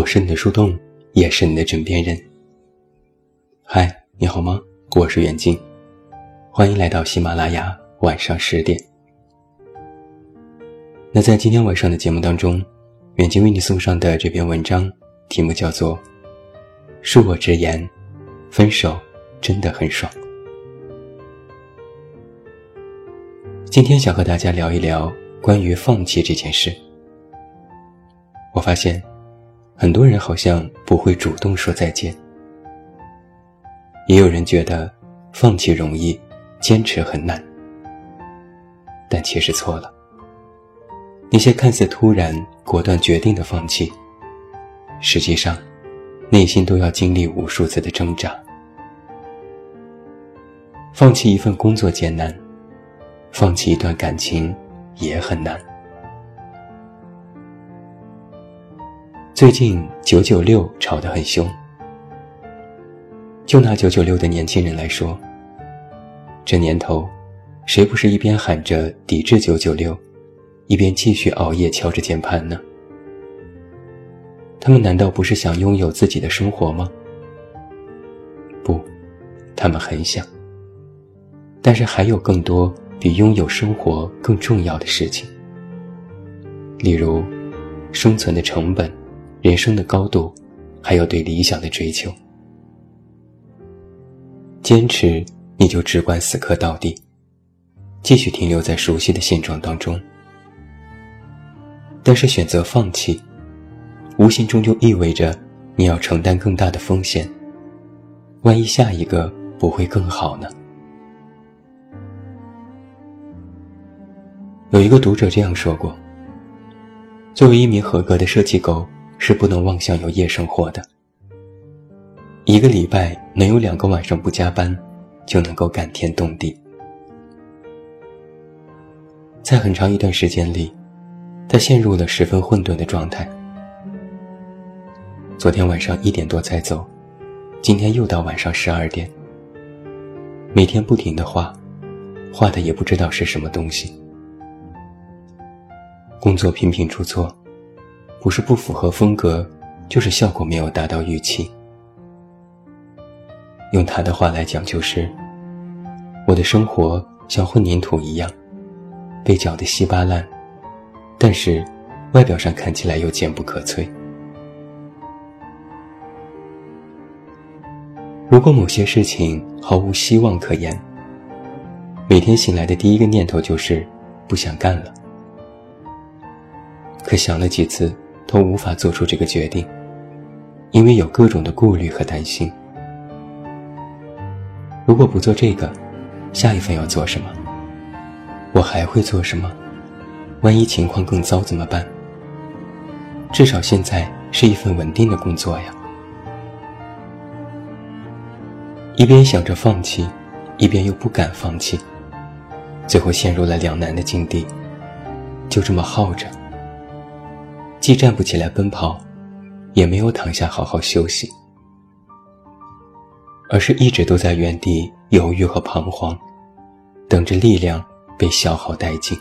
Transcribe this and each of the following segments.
我是你的树洞，也是你的枕边人。嗨，你好吗？我是远近，欢迎来到喜马拉雅晚上十点。那在今天晚上的节目当中，远近为你送上的这篇文章，题目叫做《恕我直言，分手真的很爽》。今天想和大家聊一聊关于放弃这件事。我发现。很多人好像不会主动说再见，也有人觉得放弃容易，坚持很难，但其实错了。那些看似突然、果断决定的放弃，实际上内心都要经历无数次的挣扎。放弃一份工作艰难，放弃一段感情也很难。最近九九六吵得很凶。就拿九九六的年轻人来说，这年头，谁不是一边喊着抵制九九六，一边继续熬夜敲着键盘呢？他们难道不是想拥有自己的生活吗？不，他们很想。但是还有更多比拥有生活更重要的事情，例如生存的成本。人生的高度，还有对理想的追求。坚持，你就只管死磕到底，继续停留在熟悉的现状当中。但是选择放弃，无形中就意味着你要承担更大的风险。万一下一个不会更好呢？有一个读者这样说过：“作为一名合格的设计狗。”是不能妄想有夜生活的。一个礼拜能有两个晚上不加班，就能够感天动地。在很长一段时间里，他陷入了十分混沌的状态。昨天晚上一点多才走，今天又到晚上十二点。每天不停的画，画的也不知道是什么东西。工作频频出错。不是不符合风格，就是效果没有达到预期。用他的话来讲，就是我的生活像混凝土一样，被搅得稀巴烂，但是外表上看起来又坚不可摧。如果某些事情毫无希望可言，每天醒来的第一个念头就是不想干了。可想了几次。都无法做出这个决定，因为有各种的顾虑和担心。如果不做这个，下一份要做什么？我还会做什么？万一情况更糟怎么办？至少现在是一份稳定的工作呀。一边想着放弃，一边又不敢放弃，最后陷入了两难的境地，就这么耗着。既站不起来奔跑，也没有躺下好好休息，而是一直都在原地犹豫和彷徨，等着力量被消耗殆尽。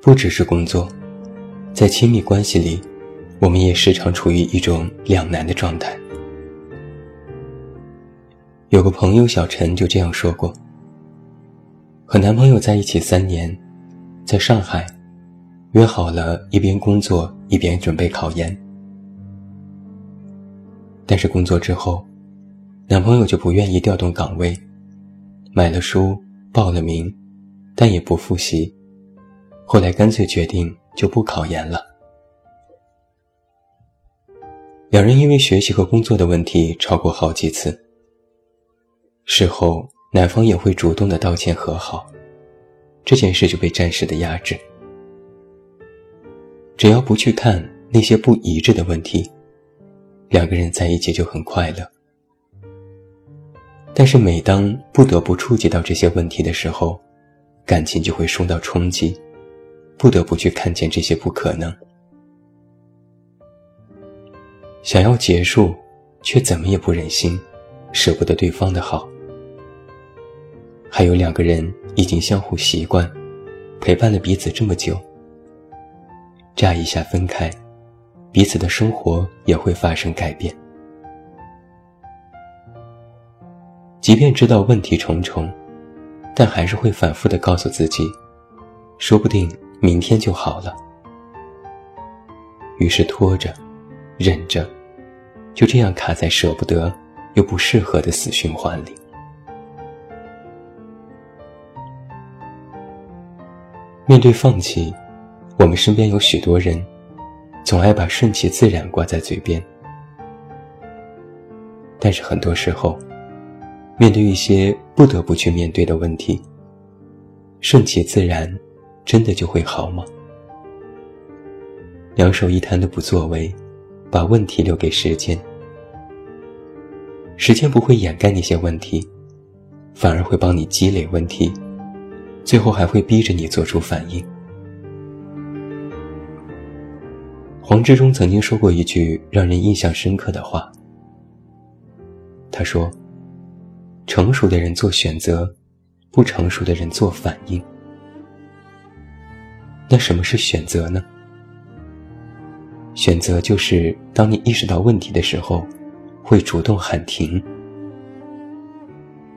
不只是工作，在亲密关系里，我们也时常处于一种两难的状态。有个朋友小陈就这样说过：“和男朋友在一起三年。”在上海，约好了一边工作一边准备考研。但是工作之后，男朋友就不愿意调动岗位，买了书报了名，但也不复习。后来干脆决定就不考研了。两人因为学习和工作的问题吵过好几次。事后，男方也会主动的道歉和好。这件事就被暂时的压制。只要不去看那些不一致的问题，两个人在一起就很快乐。但是每当不得不触及到这些问题的时候，感情就会受到冲击，不得不去看见这些不可能。想要结束，却怎么也不忍心，舍不得对方的好。还有两个人已经相互习惯，陪伴了彼此这么久，乍一下分开，彼此的生活也会发生改变。即便知道问题重重，但还是会反复的告诉自己，说不定明天就好了。于是拖着，忍着，就这样卡在舍不得又不适合的死循环里。面对放弃，我们身边有许多人，总爱把顺其自然挂在嘴边。但是很多时候，面对一些不得不去面对的问题，顺其自然，真的就会好吗？两手一摊的不作为，把问题留给时间，时间不会掩盖那些问题，反而会帮你积累问题。最后还会逼着你做出反应。黄志忠曾经说过一句让人印象深刻的话。他说：“成熟的人做选择，不成熟的人做反应。”那什么是选择呢？选择就是当你意识到问题的时候，会主动喊停。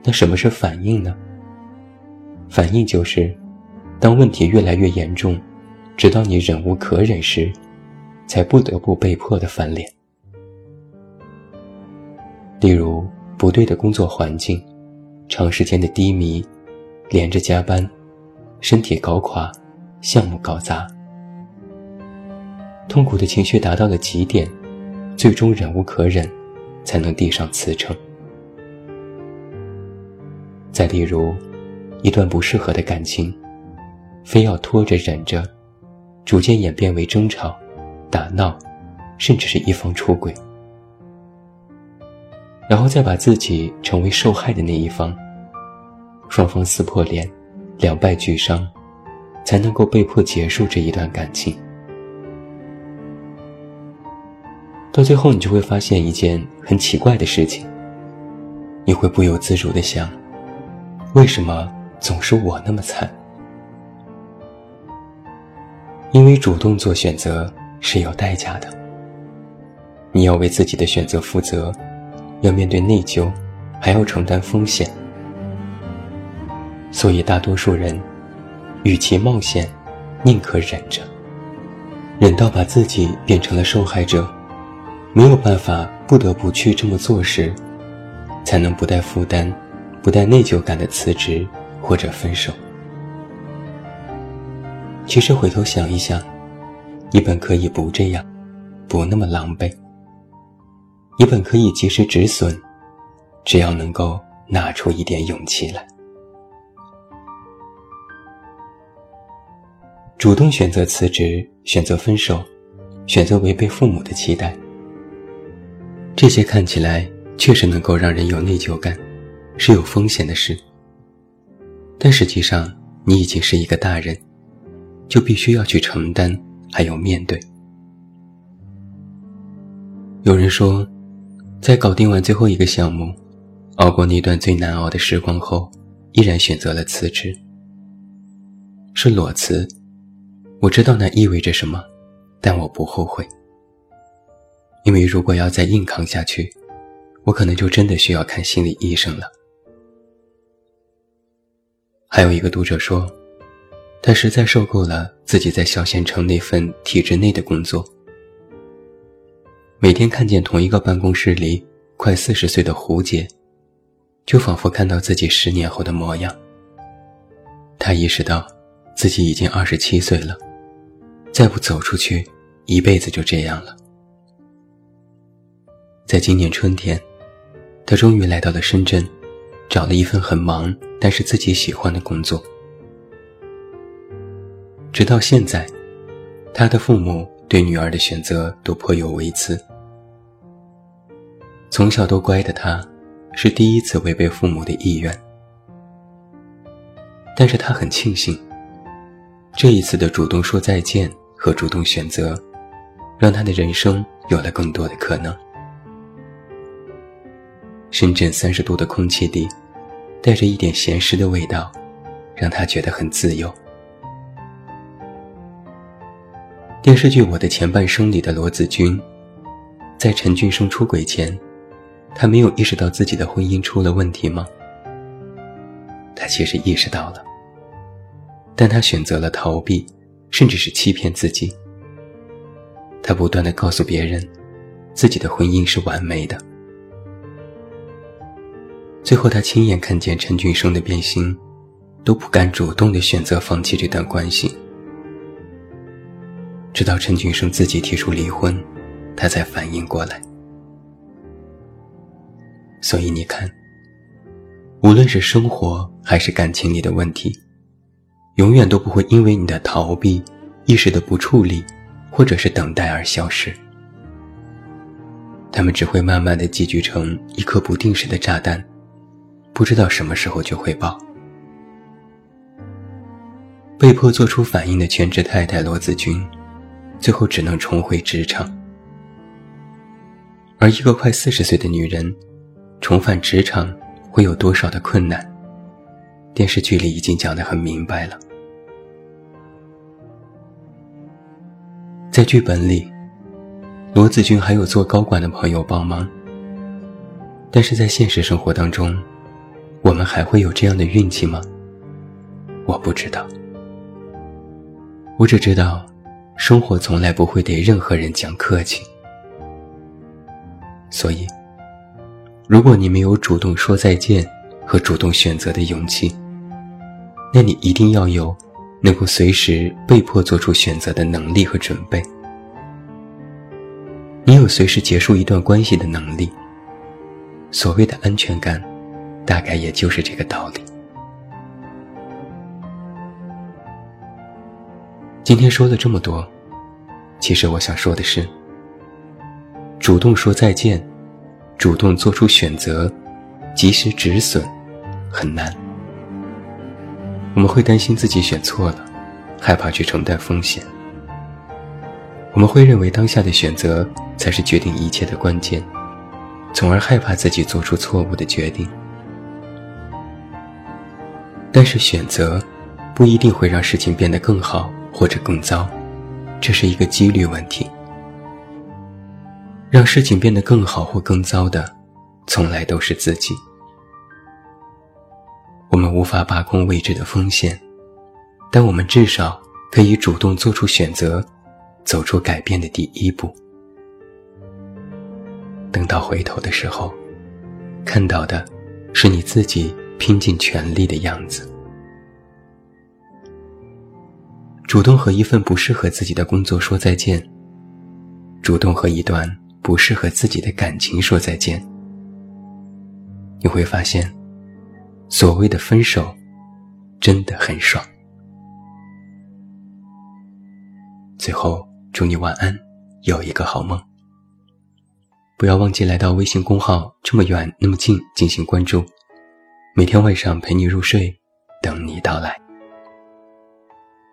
那什么是反应呢？反应就是，当问题越来越严重，直到你忍无可忍时，才不得不被迫的翻脸。例如，不对的工作环境，长时间的低迷，连着加班，身体搞垮，项目搞砸，痛苦的情绪达到了极点，最终忍无可忍，才能递上辞呈。再例如。一段不适合的感情，非要拖着忍着，逐渐演变为争吵、打闹，甚至是一方出轨，然后再把自己成为受害的那一方，双方撕破脸，两败俱伤，才能够被迫结束这一段感情。到最后，你就会发现一件很奇怪的事情，你会不由自主的想，为什么？总是我那么惨，因为主动做选择是有代价的。你要为自己的选择负责，要面对内疚，还要承担风险。所以大多数人，与其冒险，宁可忍着，忍到把自己变成了受害者，没有办法不得不去这么做时，才能不带负担、不带内疚感的辞职。或者分手。其实回头想一想，你本可以不这样，不那么狼狈。你本可以及时止损，只要能够拿出一点勇气来，主动选择辞职，选择分手，选择违背父母的期待。这些看起来确实能够让人有内疚感，是有风险的事。但实际上，你已经是一个大人，就必须要去承担，还有面对。有人说，在搞定完最后一个项目，熬过那段最难熬的时光后，依然选择了辞职。是裸辞，我知道那意味着什么，但我不后悔。因为如果要再硬扛下去，我可能就真的需要看心理医生了。还有一个读者说，他实在受够了自己在小县城那份体制内的工作，每天看见同一个办公室里快四十岁的胡姐，就仿佛看到自己十年后的模样。他意识到，自己已经二十七岁了，再不走出去，一辈子就这样了。在今年春天，他终于来到了深圳。找了一份很忙但是自己喜欢的工作，直到现在，他的父母对女儿的选择都颇有微词。从小都乖的他，是第一次违背父母的意愿，但是他很庆幸，这一次的主动说再见和主动选择，让他的人生有了更多的可能。深圳三十度的空气里，带着一点咸湿的味道，让他觉得很自由。电视剧《我的前半生》里的罗子君，在陈俊生出轨前，他没有意识到自己的婚姻出了问题吗？他其实意识到了，但他选择了逃避，甚至是欺骗自己。他不断的告诉别人，自己的婚姻是完美的。最后，他亲眼看见陈俊生的变心，都不敢主动的选择放弃这段关系。直到陈俊生自己提出离婚，他才反应过来。所以你看，无论是生活还是感情里的问题，永远都不会因为你的逃避、一时的不处理，或者是等待而消失。他们只会慢慢的积聚成一颗不定时的炸弹，不知道什么时候就会爆。被迫做出反应的全职太太罗子君。最后只能重回职场，而一个快四十岁的女人，重返职场会有多少的困难？电视剧里已经讲得很明白了。在剧本里，罗子君还有做高管的朋友帮忙，但是在现实生活当中，我们还会有这样的运气吗？我不知道，我只知道。生活从来不会对任何人讲客气，所以，如果你没有主动说再见和主动选择的勇气，那你一定要有能够随时被迫做出选择的能力和准备。你有随时结束一段关系的能力。所谓的安全感，大概也就是这个道理。今天说了这么多，其实我想说的是，主动说再见，主动做出选择，及时止损，很难。我们会担心自己选错了，害怕去承担风险。我们会认为当下的选择才是决定一切的关键，从而害怕自己做出错误的决定。但是选择，不一定会让事情变得更好。或者更糟，这是一个几率问题。让事情变得更好或更糟的，从来都是自己。我们无法把控未知的风险，但我们至少可以主动做出选择，走出改变的第一步。等到回头的时候，看到的是你自己拼尽全力的样子。主动和一份不适合自己的工作说再见，主动和一段不适合自己的感情说再见，你会发现，所谓的分手，真的很爽。最后，祝你晚安，有一个好梦。不要忘记来到微信公号“这么远那么近”进行关注，每天晚上陪你入睡，等你到来。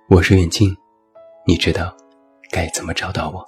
我是远近，你知道该怎么找到我。